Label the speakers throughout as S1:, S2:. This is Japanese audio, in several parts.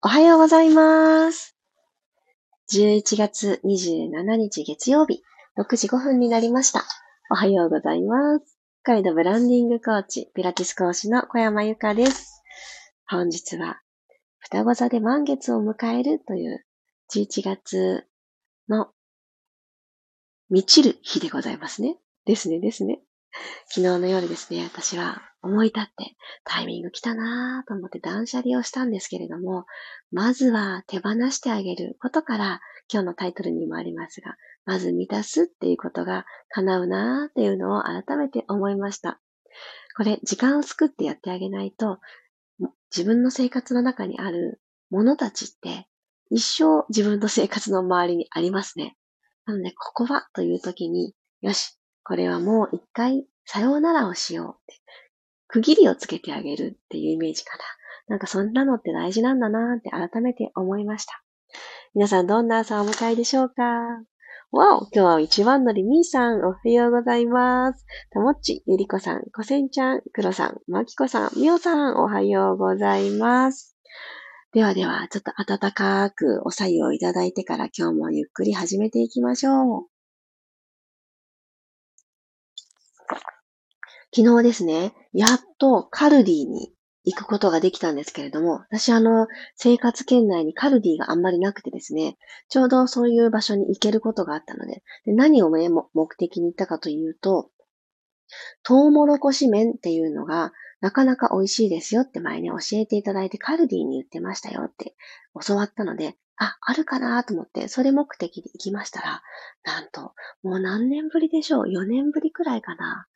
S1: おはようございます。11月27日月曜日、6時5分になりました。おはようございます。北海道ブランディングコーチ、ピラティス講師の小山由かです。本日は、双子座で満月を迎えるという11月の満ちる日でございますね。ですね、ですね。昨日の夜ですね、私は思い立ってタイミング来たなぁと思って断捨離をしたんですけれども、まずは手放してあげることから今日のタイトルにもありますが、まず満たすっていうことが叶うなぁっていうのを改めて思いました。これ時間を作ってやってあげないと、自分の生活の中にあるものたちって一生自分の生活の周りにありますね。なので、ここはという時に、よし、これはもう一回さようならをしようって、区切りをつけてあげるっていうイメージかな。なんかそんなのって大事なんだなって改めて思いました。皆さんどんな朝をお迎えでしょうか？わお今日は一番乗りみーさん、おはようございます。たもっち、ゆりこさん、こせんちゃん、くろさん、まきこさん、みおさん、おはようございます。ではでは、ちょっと暖かくおさゆをいただいてから今日もゆっくり始めていきましょう。昨日ですね、やっとカルディに行くことができたんですけれども、私あの、生活圏内にカルディがあんまりなくてですね、ちょうどそういう場所に行けることがあったので、で何を、ね、目的に行ったかというと、トウモロコシ麺っていうのがなかなか美味しいですよって前に教えていただいてカルディに言ってましたよって教わったので、あ、あるかなと思って、それ目的で行きましたら、なんと、もう何年ぶりでしょう ?4 年ぶりくらいかな。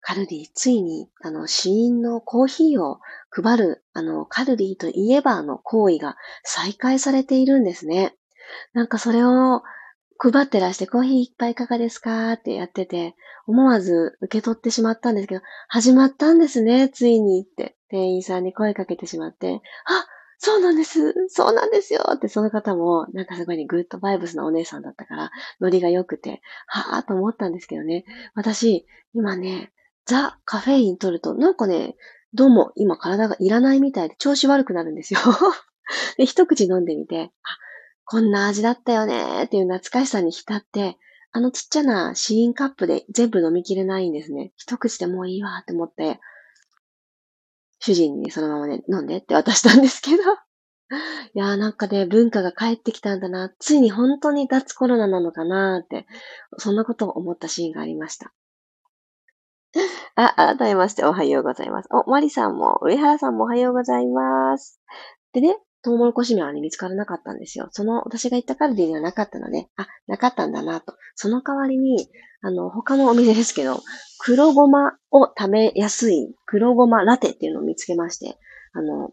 S1: カルディ、ついに、あの、死因のコーヒーを配る、あの、カルディといえばの行為が再開されているんですね。なんかそれを配ってらして、コーヒー一杯いかがですかってやってて、思わず受け取ってしまったんですけど、始まったんですね、ついにって、店員さんに声かけてしまって、あそうなんです。そうなんですよ。ってその方も、なんかすごい、グッドバイブスなお姉さんだったから、ノリが良くて、はぁと思ったんですけどね。私、今ね、ザ・カフェイン取ると、なんかね、どうも今体がいらないみたいで調子悪くなるんですよ。で、一口飲んでみて、あ、こんな味だったよねっていう懐かしさに浸って、あのちっちゃなシーンカップで全部飲みきれないんですね。一口でもういいわって思って、主人にそのままね、飲んでって 渡したんですけど。いやーなんかね、文化が帰ってきたんだな。ついに本当に脱コロナなのかなーって、そんなことを思ったシーンがありました。あ、改めましておはようございます。お、マリさんも、上原さんもおはようございます。でね、トウモロコシ麺はね、見つからなかったんですよ。その、私が行ったカルディにはなかったので、あ、なかったんだなと。その代わりに、あの、他のお店ですけど、黒ごまを食べやすい黒ごまラテっていうのを見つけまして、あの、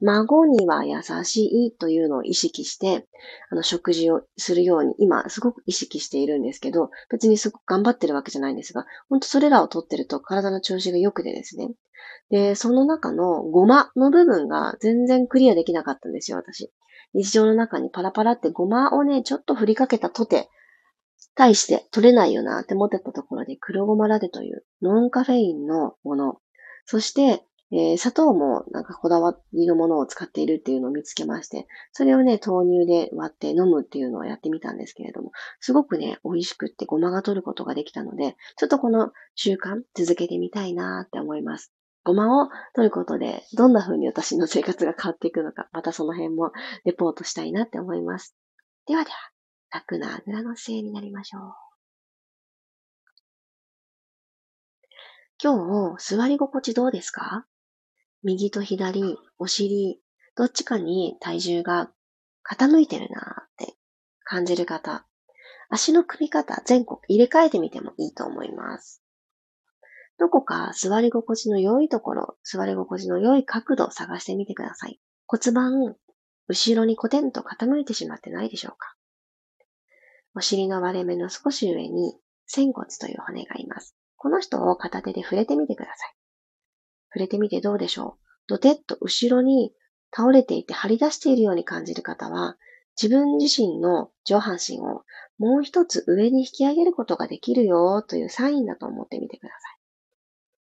S1: 孫には優しいというのを意識して、あの、食事をするように、今、すごく意識しているんですけど、別にすごく頑張ってるわけじゃないんですが、本当それらをとってると体の調子が良くてですね。で、その中のごまの部分が全然クリアできなかったんですよ、私。日常の中にパラパラってごまをね、ちょっと振りかけたとて、対して取れないよなって思ってたところで、黒ごまラテというノンカフェインのもの、そして、えー、砂糖もなんかこだわりのものを使っているっていうのを見つけまして、それをね、豆乳で割って飲むっていうのをやってみたんですけれども、すごくね、美味しくってごまが取ることができたので、ちょっとこの習慣続けてみたいなって思います。ごまを取ることで、どんな風に私の生活が変わっていくのか、またその辺もレポートしたいなって思います。ではでは、楽なあぐらの姿勢になりましょう。今日、座り心地どうですか？右と左、お尻、どっちかに体重が傾いてるなって感じる方、足の組み方、全国入れ替えてみてもいいと思います。どこか座り心地の良いところ、座り心地の良い角度を探してみてください。骨盤、後ろにコテンと傾いてしまってないでしょうか？お尻の割れ目の少し上に仙骨という骨がいます。この人を片手で触れてみてください。触れてみてどうでしょう？ドテッと後ろに倒れていて張り出しているように感じる方は、自分自身の上半身をもう一つ上に引き上げることができるよというサインだと思ってみてください。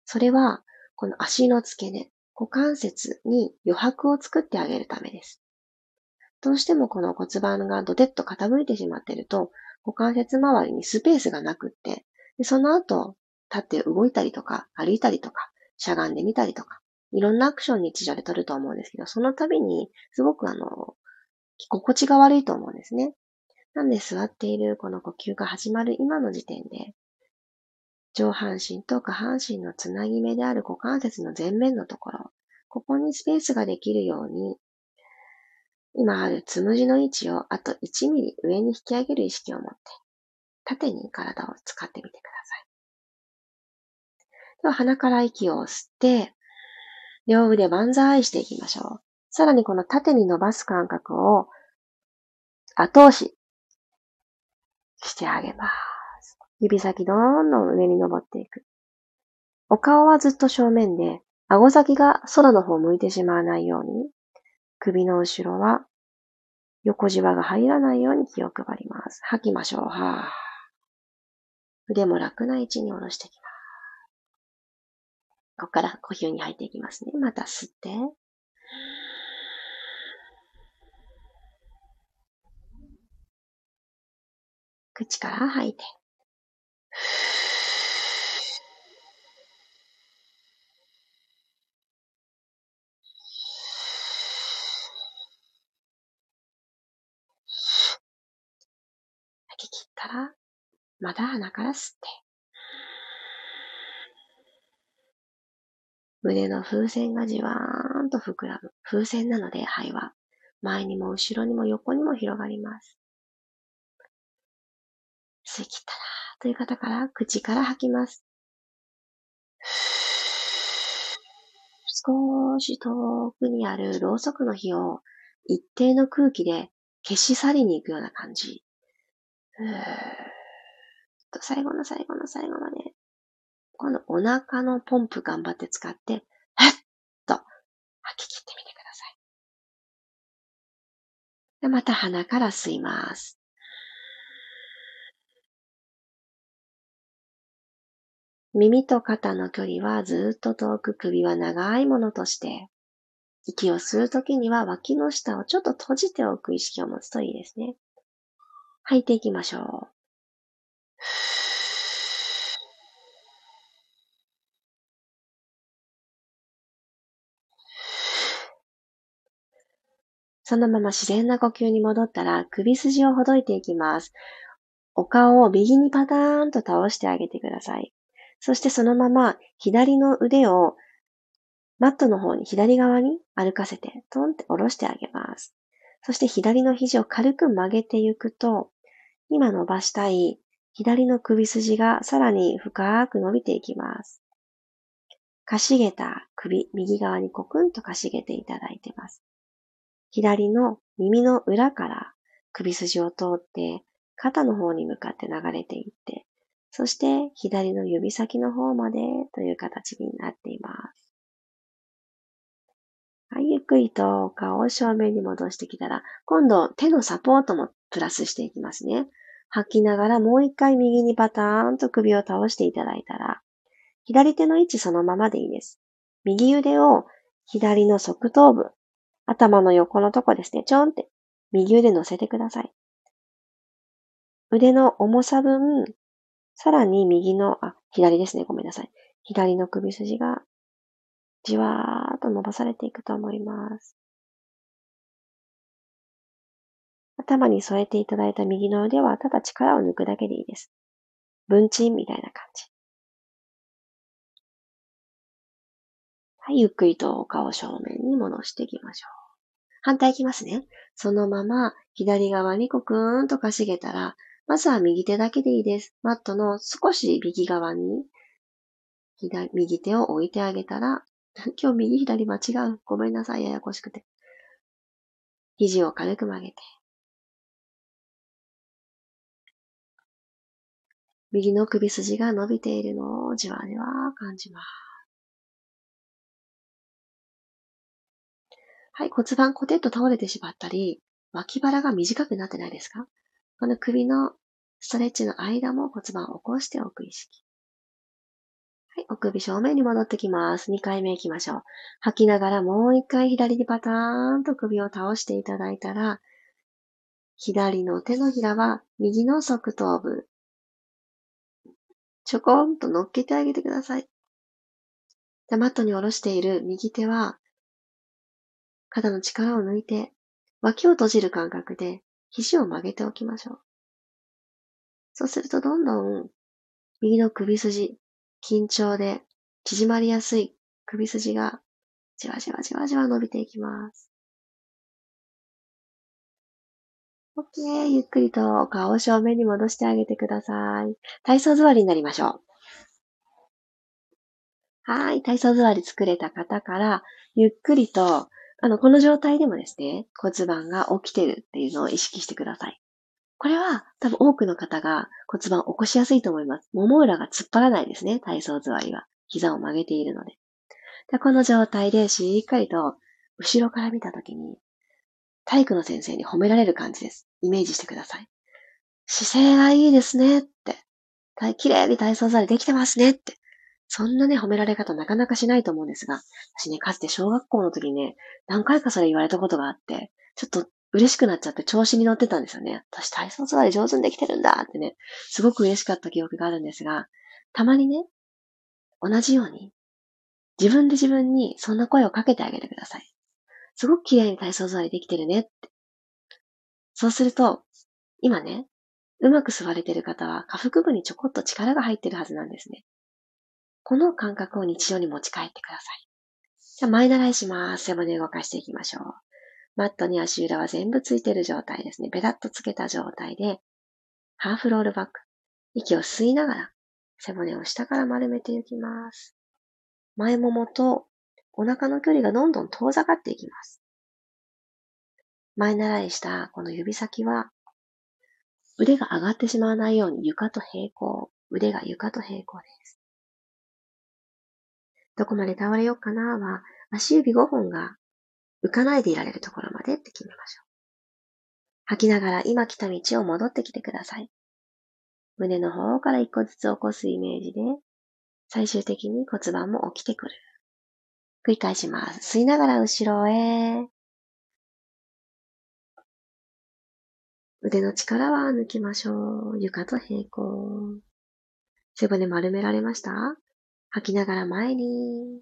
S1: それは、この足の付け根、股関節に余白を作ってあげるためです。どうしてもこの骨盤がドテッと傾いてしまっていると、股関節周りにスペースがなくって、でその後、立って動いたりとか、歩いたりとか、しゃがんでみたりとか、いろんなアクション日常で取ると思うんですけど、その度に、すごくあの、心地が悪いと思うんですね。なんで座っているこの呼吸が始まる今の時点で、上半身と下半身のつなぎ目である股関節の前面のところ、ここにスペースができるように、今あるつむじの位置をあと1ミリ上に引き上げる意識を持って、縦に体を使ってみてください。では鼻から息を吸って、両腕万歳していきましょう。さらにこの縦に伸ばす感覚を後押ししてあげます。指先どんどん上に登っていく。お顔はずっと正面で、顎先が空の方を向いてしまわないように、首の後ろは横じわが入らないように気を配ります。吐きましょう。はぁ。腕も楽な位置に下ろしていきます。ここから呼吸に入っていきますね。また吸って。口から吐いて。ったら、また鼻から吸って。胸の風船がじわーんと膨らむ。風船なので肺は前にも後ろにも横にも広がります。吸い切ったなという方から口から吐きます。少し遠くにあるろうそくの火を一定の空気で消し去りに行くような感じ。と最後の最後の最後まで、このお腹のポンプ頑張って使って、ふっと吐き切ってみてください。でまた鼻から吸います。耳と肩の距離はずっと遠く、首は長いものとして、息を吸うときには脇の下をちょっと閉じておく意識を持つといいですね。吐いていきましょう。そのまま自然な呼吸に戻ったら首筋をほどいていきます。お顔を右にパターンと倒してあげてください。そしてそのまま左の腕をマットの方に左側に歩かせて、トンって下ろしてあげます。そして左の肘を軽く曲げていくと、今伸ばしたい左の首筋がさらに深く伸びていきます。かしげた首、右側にコクンとかしげていただいてます。左の耳の裏から首筋を通って肩の方に向かって流れていって、そして左の指先の方までという形になっています。はい、ゆっくりと顔を正面に戻してきたら、今度手のサポートもプラスしていきますね。吐きながらもう一回右にパターンと首を倒していただいたら、左手の位置そのままでいいです。右腕を左の側頭部、頭の横のとこですね、ちょんって右腕乗せてください。腕の重さ分、さらに右の、あ、左ですね。ごめんなさい。左の首筋がじわーっと伸ばされていくと思います。頭に添えていただいた右の腕はただ力を抜くだけでいいです。文鎮みたいな感じ。はい、ゆっくりとお顔正面に戻していきましょう。反対いきますね。そのまま左側にコクーンとかしげたら、まずは右手だけでいいです。マットの少し右側に左右手を置いてあげたら、今日右左間違う。ごめんなさい。ややこしくて。肘を軽く曲げて。右の首筋が伸びているのをじわじわ感じます。はい、骨盤コテッと倒れてしまったり、脇腹が短くなってないですか？この首のストレッチの間も骨盤を起こしておく意識。はい、お首正面に戻ってきます。2回目行きましょう。吐きながらもう1回左にパターンと首を倒していただいたら、左の手のひらは右の側頭部。ちょこんと乗っけてあげてください。でマットに下ろしている右手は、肩の力を抜いて、脇を閉じる感覚で肘を曲げておきましょう。そうするとどんどん右の首筋、緊張で縮まりやすい首筋がじわじわじわじわ伸びていきます。OK。ゆっくりと顔を正面に戻してあげてください。体操座りになりましょう。はい。体操座り作れた方から、ゆっくりと、あの、この状態でもですね、骨盤が起きてるっていうのを意識してください。これは多分多くの方が骨盤を起こしやすいと思います。もも裏が突っ張らないですね。体操座りは。膝を曲げているので。でこの状態でしっかりと後ろから見たときに体育の先生に褒められる感じです。イメージしてください。姿勢がいいですねって。綺麗に体操座りできてますねって。そんなね、褒められ方なかなかしないと思うんですが、私ね、かつて小学校の時にね、何回かそれ言われたことがあって、ちょっと嬉しくなっちゃって調子に乗ってたんですよね。私体操座り上手にできてるんだってね、すごく嬉しかった記憶があるんですが、たまにね、同じように、自分で自分にそんな声をかけてあげてください。すごく綺麗に体操座りできてるねって。そうすると、今ね、うまく座れてる方は下腹部にちょこっと力が入ってるはずなんですね。この感覚を日常に持ち帰ってください。じゃあ前習いします。背骨動かしていきましょう。マットに足裏は全部ついてる状態ですね。ベタッとつけた状態で、ハーフロールバック。息を吸いながら、背骨を下から丸めていきます。前ももとお腹の距離がどんどん遠ざかっていきます。前習いしたこの指先は、腕が上がってしまわないように床と平行。腕が床と平行です。どこまで倒れようかなは、足指5本が浮かないでいられるところまでって決めましょう。吐きながら今来た道を戻ってきてください。胸の方から一個ずつ起こすイメージで、最終的に骨盤も起きてくる。繰り返します。吸いながら後ろへ。腕の力は抜きましょう。床と平行。背骨丸められました？吐きながら前に。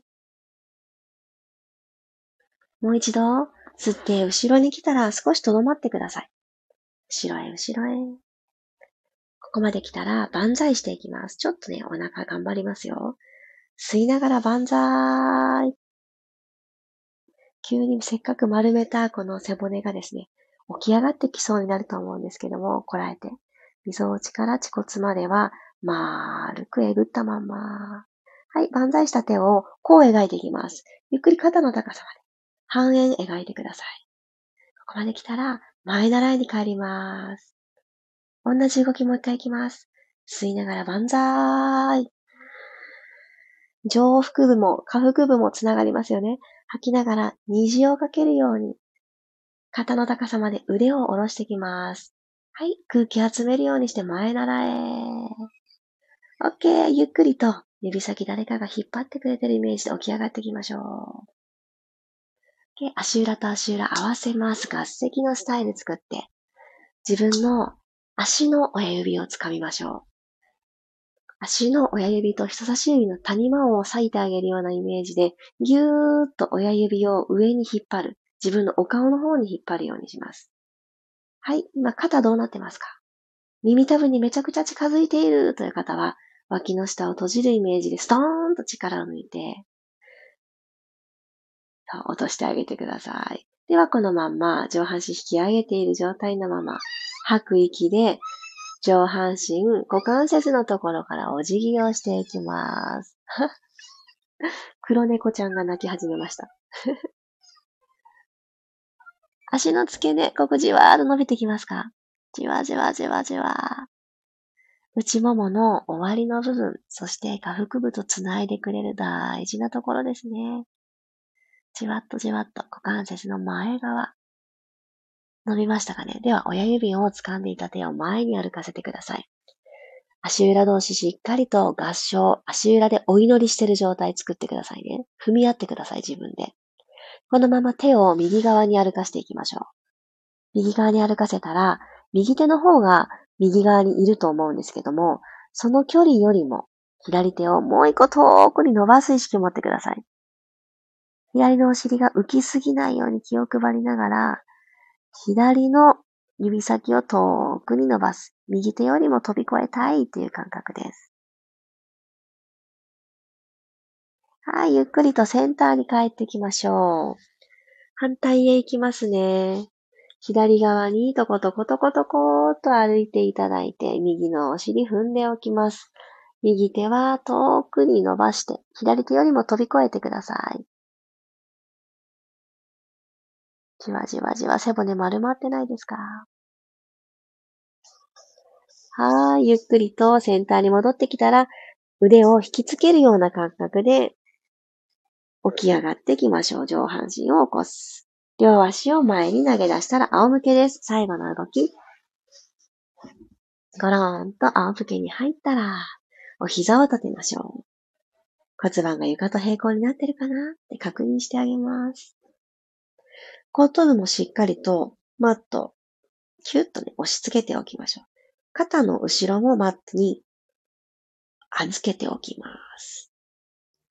S1: もう一度、吸って後ろに来たら少しとどまってください。後ろへ後ろへ。ここまで来たら万歳していきます。ちょっとね、お腹頑張りますよ。吸いながら万歳。急にせっかく丸めたこの背骨がですね、起き上がってきそうになると思うんですけども、こらえて、溝落ちから恥骨までは、丸くえぐったまんま。はい、万歳した手をこう描いていきます。ゆっくり肩の高さまで、半円描いてください。ここまで来たら、前習いに帰ります。同じ動きもう一回いきます。吸いながら万歳。上腹部も下腹部もつながりますよね。吐きながら虹をかけるように、肩の高さまで腕を下ろしてきます。はい、空気集めるようにして前習え。OK、ゆっくりと指先誰かが引っ張ってくれてるイメージで起き上がっていきましょう。o、足裏と足裏合わせます。合席のスタイル作って、自分の足の親指をつかみましょう。足の親指と人差し指の谷間を裂いてあげるようなイメージで、ぎゅーっと親指を上に引っ張る。自分のお顔の方に引っ張るようにします。はい。今、肩どうなってますか？耳たぶにめちゃくちゃ近づいているという方は、脇の下を閉じるイメージでストーンと力を抜いて、落としてあげてください。では、このまんま上半身引き上げている状態のまま、吐く息で上半身、股関節のところからお辞儀をしていきます。黒猫ちゃんが泣き始めました。足の付け根、ここじわーっと伸びてきますか？じわじわじわじわ。内ももの終わりの部分、そして下腹部とつないでくれる大事なところですね。じわっとじわっと股関節の前側、伸びましたかね？では、親指を掴んでいた手を前に歩かせてください。足裏同士しっかりと合掌、足裏でお祈りしている状態作ってくださいね。踏み合ってください、自分で。このまま手を右側に歩かしていきましょう。右側に歩かせたら、右手の方が右側にいると思うんですけども、その距離よりも左手をもう一個遠くに伸ばす意識を持ってください。左のお尻が浮きすぎないように気を配りながら、左の指先を遠くに伸ばす。右手よりも飛び越えたいという感覚です。はい、ゆっくりとセンターに帰ってきましょう。反対へ行きますね。左側にとことことことこーと歩いていただいて、右のお尻踏んでおきます。右手は遠くに伸ばして、左手よりも飛び越えてください。じわじわじわ背骨丸まってないですか？はい。ゆっくりとセンターに戻ってきたら、腕を引きつけるような感覚で起き上がってきましょう。上半身を起こす。両足を前に投げ出したら仰向けです。最後の動き。ゴローンと仰向けに入ったら、お膝を立てましょう。骨盤が床と平行になってるかなって確認してあげます。後頭部もしっかりとマット、キュッとね、押し付けておきましょう。肩の後ろもマットに預けておきます。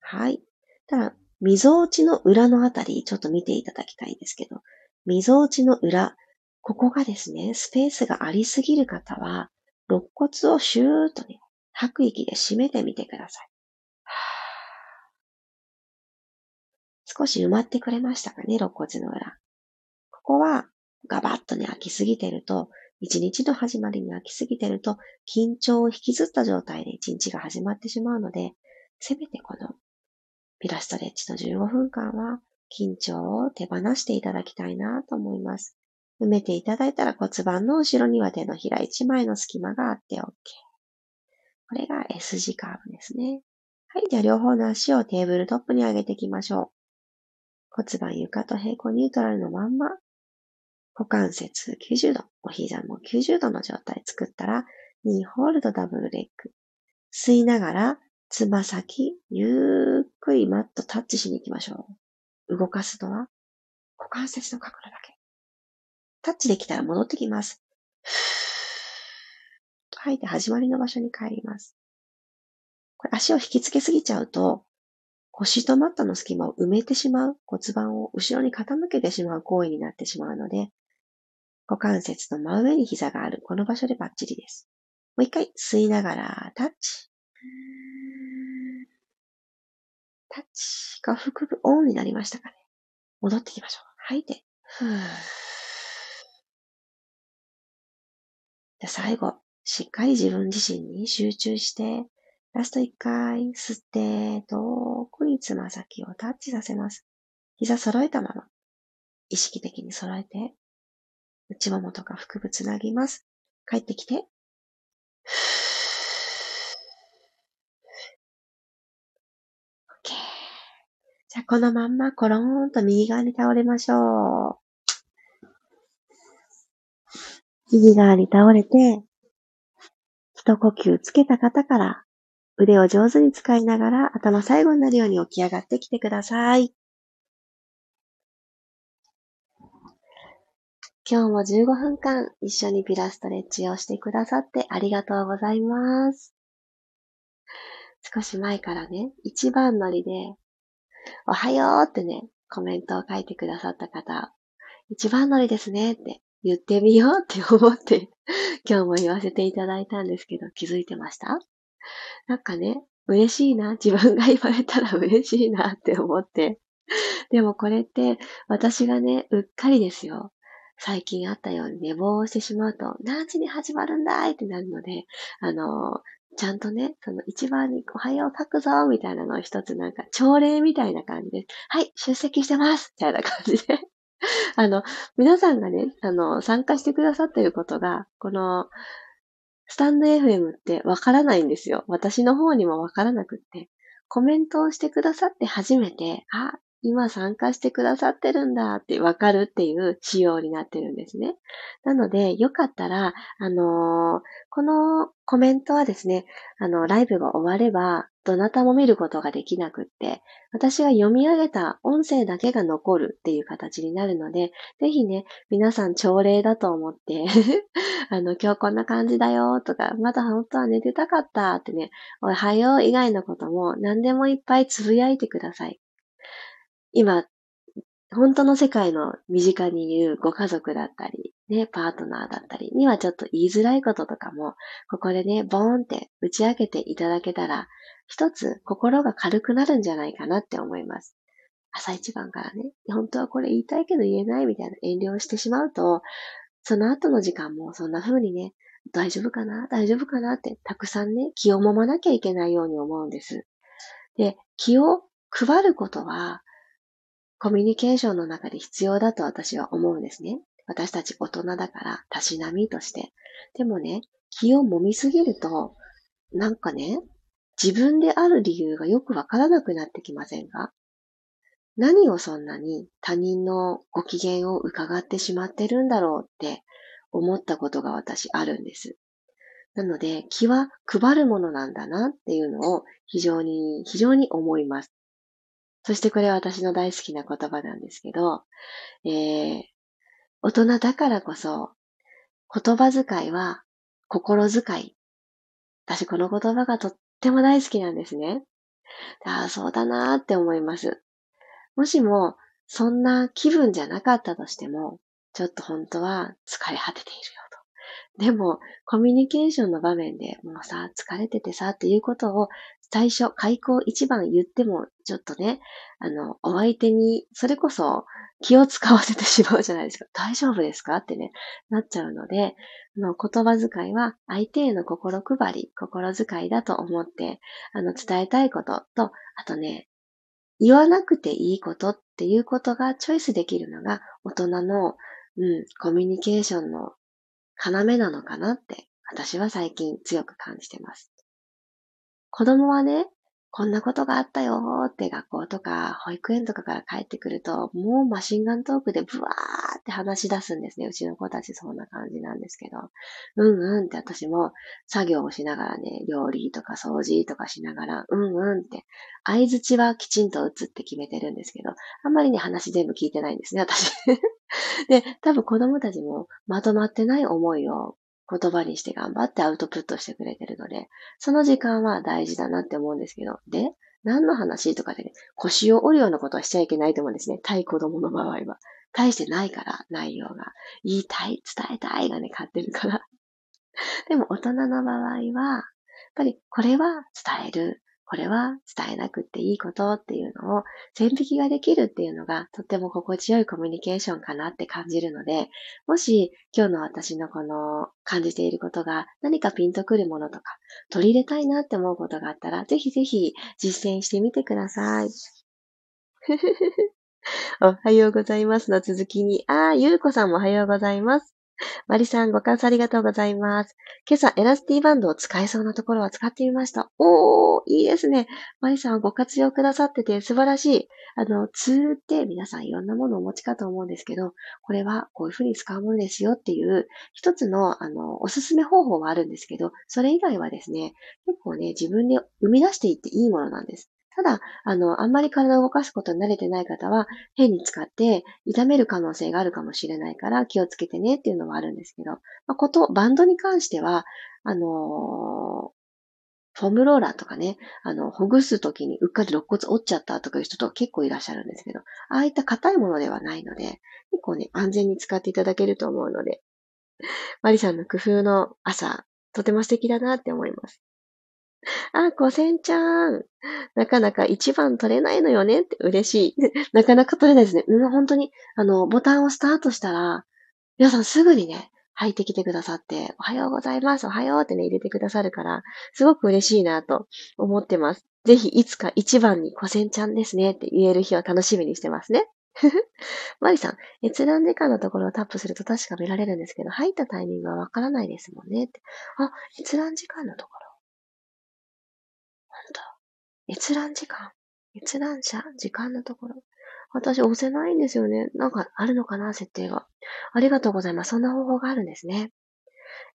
S1: はい。ただ、溝落ちの裏のあたり、ちょっと見ていただきたいんですけど、溝落ちの裏、ここがですね、スペースがありすぎる方は、肋骨をシューッとね、吐く息で締めてみてください。少し埋まってくれましたかね、肋骨の裏。ここはガバッとね、開きすぎてると、一日の始まりに開きすぎてると、緊張を引きずった状態で一日が始まってしまうので、せめてこのピラストレッチの15分間は緊張を手放していただきたいなと思います。埋めていただいたら骨盤の後ろには手のひら1枚の隙間があって OK。これが S 字カーブですね。はい。じゃあ両方の足をテーブルトップに上げていきましょう。骨盤床と平行ニュートラルのまんま股関節90度、お膝も90度の状態作ったら、ニーホールドダブルレッグ。吸いながら、つま先、ゆっくりマットタッチしに行きましょう。動かすのは、股関節の角度だけ。タッチできたら戻ってきます。吐いて始まりの場所に帰ります。これ足を引きつけすぎちゃうと、腰とマットの隙間を埋めてしまう、骨盤を後ろに傾けてしまう行為になってしまうので、股関節の真上に膝がある。この場所でバッチリです。もう一回吸いながらタッチ。タッチ。下腹部オンになりましたかね。戻ってきましょう。吐いて。じゃ最後、しっかり自分自身に集中して、ラスト一回吸って、遠くにつま先をタッチさせます。膝揃えたまま、意識的に揃えて、内ももとか腹部つなぎます。帰ってきて。OK。じゃあ、このまんまコローンと右側に倒れましょう。右側に倒れて、一呼吸つけた方から腕を上手に使いながら頭最後になるように起き上がってきてください。今日も15分間一緒にピラストレッチをしてくださってありがとうございます。少し前からね、一番乗りで、おはようってね、コメントを書いてくださった方、一番乗りですねって言ってみようって思って 今日も言わせていただいたんですけど、気づいてました？なんかね、嬉しいな、自分が言われたら嬉しいなって思って。でもこれって私がね、うっかりですよ。最近あったように寝坊してしまうと、何時に始まるんだいってなるので、あの、ちゃんとね、その一番におはよう書くぞみたいなのを一つなんか朝礼みたいな感じで、はい、出席してますみたいな感じで あの、皆さんがね、あの、参加してくださっていることが、この、スタンド FM ってわからないんですよ。私の方にもわからなくって。コメントをしてくださって初めて、あ、今参加してくださってるんだってわかるっていう仕様になってるんですね。なので、よかったら、あのー、このコメントはですね、あの、ライブが終われば、どなたも見ることができなくって、私が読み上げた音声だけが残るっていう形になるので、ぜひね、皆さん朝礼だと思って あの、今日こんな感じだよとか、まだ本当は寝てたかったってね、おはよう以外のことも何でもいっぱいつぶやいてください。今、本当の世界の身近にいるご家族だったり、ね、パートナーだったりにはちょっと言いづらいこととかも、ここでね、ボーンって打ち明けていただけたら、一つ心が軽くなるんじゃないかなって思います。朝一番からね、本当はこれ言いたいけど言えないみたいな遠慮をしてしまうと、その後の時間もそんな風にね、大丈夫かな大丈夫かなってたくさんね、気を揉まなきゃいけないように思うんです。で、気を配ることは、コミュニケーションの中で必要だと私は思うんですね。私たち大人だから、たしなみとして。でもね、気を揉みすぎると、なんかね、自分である理由がよくわからなくなってきませんか？何をそんなに他人のご機嫌を伺ってしまってるんだろうって思ったことが私あるんです。なので、気は配るものなんだなっていうのを非常に、非常に思います。そしてこれは私の大好きな言葉なんですけど、えー、大人だからこそ、言葉遣いは心遣い。私この言葉がとっても大好きなんですね。ああ、そうだなーって思います。もしも、そんな気分じゃなかったとしても、ちょっと本当は疲れ果てているよと。でも、コミュニケーションの場面でもうさ、疲れててさ、っていうことを最初、開口一番言っても、ちょっとね、あの、お相手に、それこそ気を使わせてしまうじゃないですか。大丈夫ですか？ってね、なっちゃうので、あの言葉遣いは相手への心配り、心遣いだと思って、あの、伝えたいことと、あとね、言わなくていいことっていうことがチョイスできるのが大人の、うん、コミュニケーションの要なのかなって私は最近強く感じてます。子供はね、こんなことがあったよって学校とか保育園とかから帰ってくると、もうマシンガントークでブワーって話し出すんですね。うちの子たちそんな感じなんですけど。うんうんって私も作業をしながらね、料理とか掃除とかしながら、うんうんって、相づちはきちんと打つって決めてるんですけど、あんまりね、話全部聞いてないんですね、私。で、多分子供たちもまとまってない思いを言葉にして頑張ってアウトプットしてくれてるので、その時間は大事だなって思うんですけど、で、何の話とかでね、腰を折るようなことはしちゃいけないと思うんですね。対子供の場合は。対してないから、内容が。言いたい、伝えたいがね、勝ってるから。でも大人の場合は、やっぱりこれは伝える。これは伝えなくっていいことっていうのを線引きができるっていうのがとっても心地よいコミュニケーションかなって感じるので、もし今日の私のこの感じていることが何かピンとくるものとか取り入れたいなって思うことがあったら、ぜひぜひ実践してみてください。おはようございますの続きに、あー、ゆうこさんもおはようございます。マリさん、ご感想ありがとうございます。今朝、エラスティバンドを使えそうなところは使ってみました。おー、いいですね。マリさん、ご活用くださってて素晴らしい。あの、ツールって皆さんいろんなものをお持ちかと思うんですけど、これはこういうふうに使うものですよっていう一つの、あの、おすすめ方法はあるんですけど、それ以外はですね、結構ね、自分で生み出していっていいものなんです。ただ、あの、あんまり体を動かすことに慣れてない方は、変に使って痛める可能性があるかもしれないから気をつけてねっていうのはあるんですけど、まあ、こと、バンドに関しては、あのフォームローラーとかね、あの、ほぐすときにうっかり肋骨折っちゃったとかいう人と結構いらっしゃるんですけど、ああいった硬いものではないので、結構ね、安全に使っていただけると思うので、マリさんの工夫の朝、とても素敵だなって思います。あ、コセンちゃん。なかなか一番取れないのよねって嬉しい。なかなか取れないですね。うん、本当に、あの、ボタンをスタートしたら、皆さんすぐにね、入ってきてくださって、おはようございます、おはようってね、入れてくださるから、すごく嬉しいなと思ってます。ぜひ、いつか一番にコセンちゃんですねって言える日を楽しみにしてますね。マリさん、閲覧時間のところをタップすると確か見られるんですけど、入ったタイミングはわからないですもんねって。あ、閲覧時間のところ。閲覧時間。閲覧者、時間のところ。私押せないんですよね。なんかあるのかな、設定が。ありがとうございます。そんな方法があるんですね。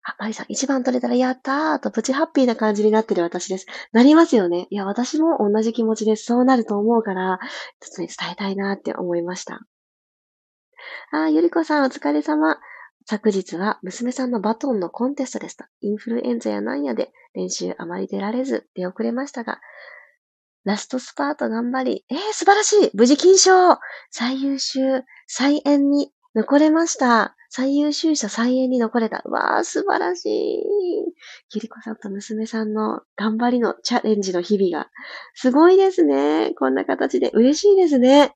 S1: あ、マリさん、一番取れたらやったーとプチハッピーな感じになってる私です。なりますよね。いや、私も同じ気持ちです。そうなると思うから、ちょっとね、伝えたいなーって思いました。あ、ゆりこさん、お疲れ様。昨日は娘さんのバトンのコンテストでした。インフルエンザやなんやで練習あまり出られず出遅れましたが、ラストスパート頑張り、えー、素晴らしい無事金賞最優秀再演に残れました。最優秀者再演に残れた。わー、素晴らしい。キリコさんと娘さんの頑張りのチャレンジの日々が、すごいですね。こんな形で嬉しいですね。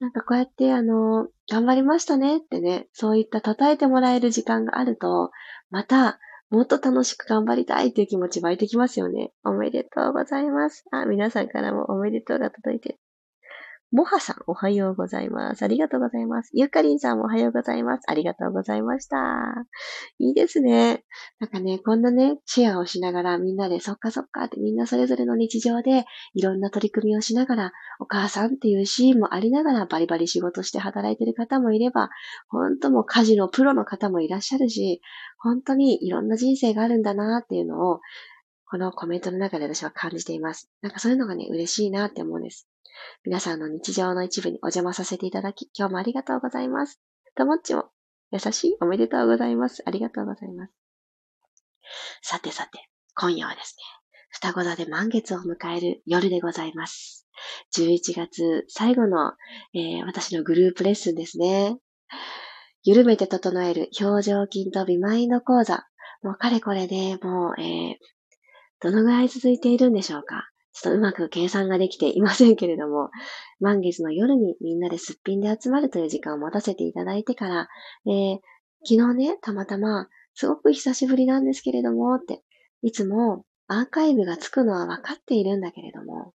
S1: なんかこうやって、あの、頑張りましたねってね、そういった称えてもらえる時間があると、また、もっと楽しく頑張りたいという気持ち湧いてきますよね。おめでとうございます。あ、皆さんからもおめでとうが届いてる。もはさん、おはようございます。ありがとうございます。ゆかりんさんもおはようございます。ありがとうございました。いいですね。なんかね、こんなね、シェアをしながらみんなでそっかそっかってみんなそれぞれの日常でいろんな取り組みをしながら、お母さんっていうシーンもありながらバリバリ仕事して働いてる方もいれば、本当もう家事のプロの方もいらっしゃるし、本当にいろんな人生があるんだなっていうのを、このコメントの中で私は感じています。なんかそういうのがね、嬉しいなって思うんです。皆さんの日常の一部にお邪魔させていただき、今日もありがとうございます。ともっちも、優しいおめでとうございます。ありがとうございます。さてさて、今夜はですね、双子座で満月を迎える夜でございます。11月最後の、えー、私のグループレッスンですね。緩めて整える表情筋とビマインド講座。もうかれこれで、もう、えー、どのぐらい続いているんでしょうかちょっとうまく計算ができていませんけれども、満月の夜にみんなですっぴんで集まるという時間を持たせていただいてから、えー、昨日ね、たまたま、すごく久しぶりなんですけれども、って、いつもアーカイブがつくのは分かっているんだけれども、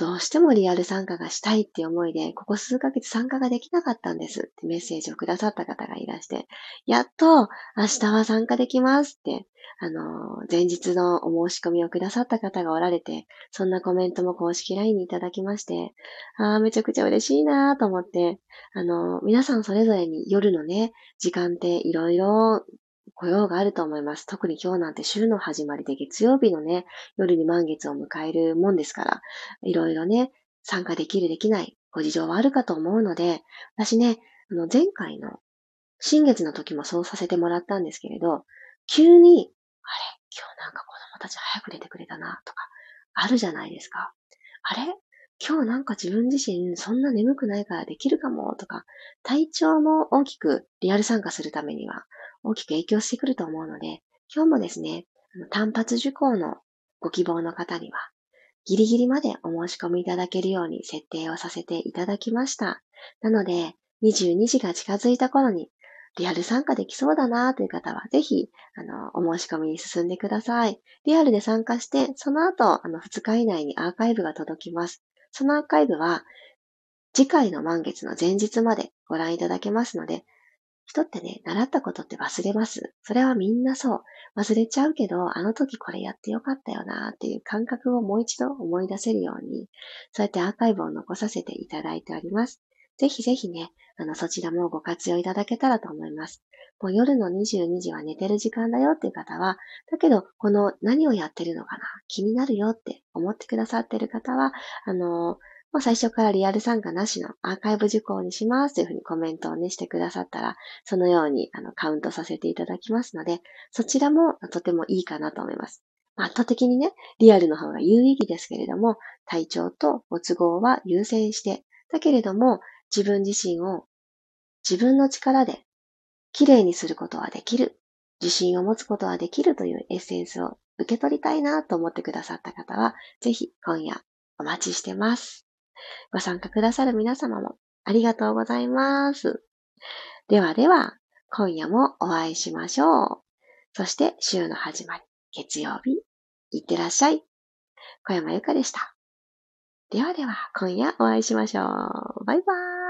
S1: どうしてもリアル参加がしたいって思いで、ここ数ヶ月参加ができなかったんですってメッセージをくださった方がいらして、やっと明日は参加できますって、あの、前日のお申し込みをくださった方がおられて、そんなコメントも公式 LINE にいただきまして、ああ、めちゃくちゃ嬉しいなと思って、あの、皆さんそれぞれに夜のね、時間っていろいろ雇用があると思います。特に今日なんて週の始まりで月曜日のね、夜に満月を迎えるもんですから、いろいろね、参加できるできないご事情はあるかと思うので、私ね、あの前回の新月の時もそうさせてもらったんですけれど、急に、あれ今日なんか子供たち早く出てくれたな、とか、あるじゃないですか。あれ？今日なんか自分自身そんな眠くないからできるかもとか、体調も大きくリアル参加するためには大きく影響してくると思うので、今日もですね、単発受講のご希望の方には、ギリギリまでお申し込みいただけるように設定をさせていただきました。なので、22時が近づいた頃に、リアル参加できそうだなという方は、ぜひ、あの、お申し込みに進んでください。リアルで参加して、その後、あの、2日以内にアーカイブが届きます。そのアーカイブは、次回の満月の前日までご覧いただけますので、人ってね、習ったことって忘れます。それはみんなそう。忘れちゃうけど、あの時これやってよかったよなっていう感覚をもう一度思い出せるように、そうやってアーカイブを残させていただいております。ぜひぜひね、あの、そちらもご活用いただけたらと思います。もう夜の22時は寝てる時間だよっていう方は、だけど、この何をやってるのかな気になるよって思ってくださってる方は、あの、もう最初からリアル参加なしのアーカイブ受講にしますというふうにコメントをねしてくださったら、そのようにあのカウントさせていただきますので、そちらもとてもいいかなと思います。圧倒的にね、リアルの方が有意義ですけれども、体調とご都合は優先して、だけれども自分自身を自分の力で綺麗にすることはできる、自信を持つことはできるというエッセンスを受け取りたいなと思ってくださった方は、ぜひ今夜お待ちしてます。ご参加くださる皆様もありがとうございます。ではでは、今夜もお会いしましょう。そして週の始まり、月曜日、いってらっしゃい。小山由かでした。ではでは、今夜お会いしましょう。バイバーイ。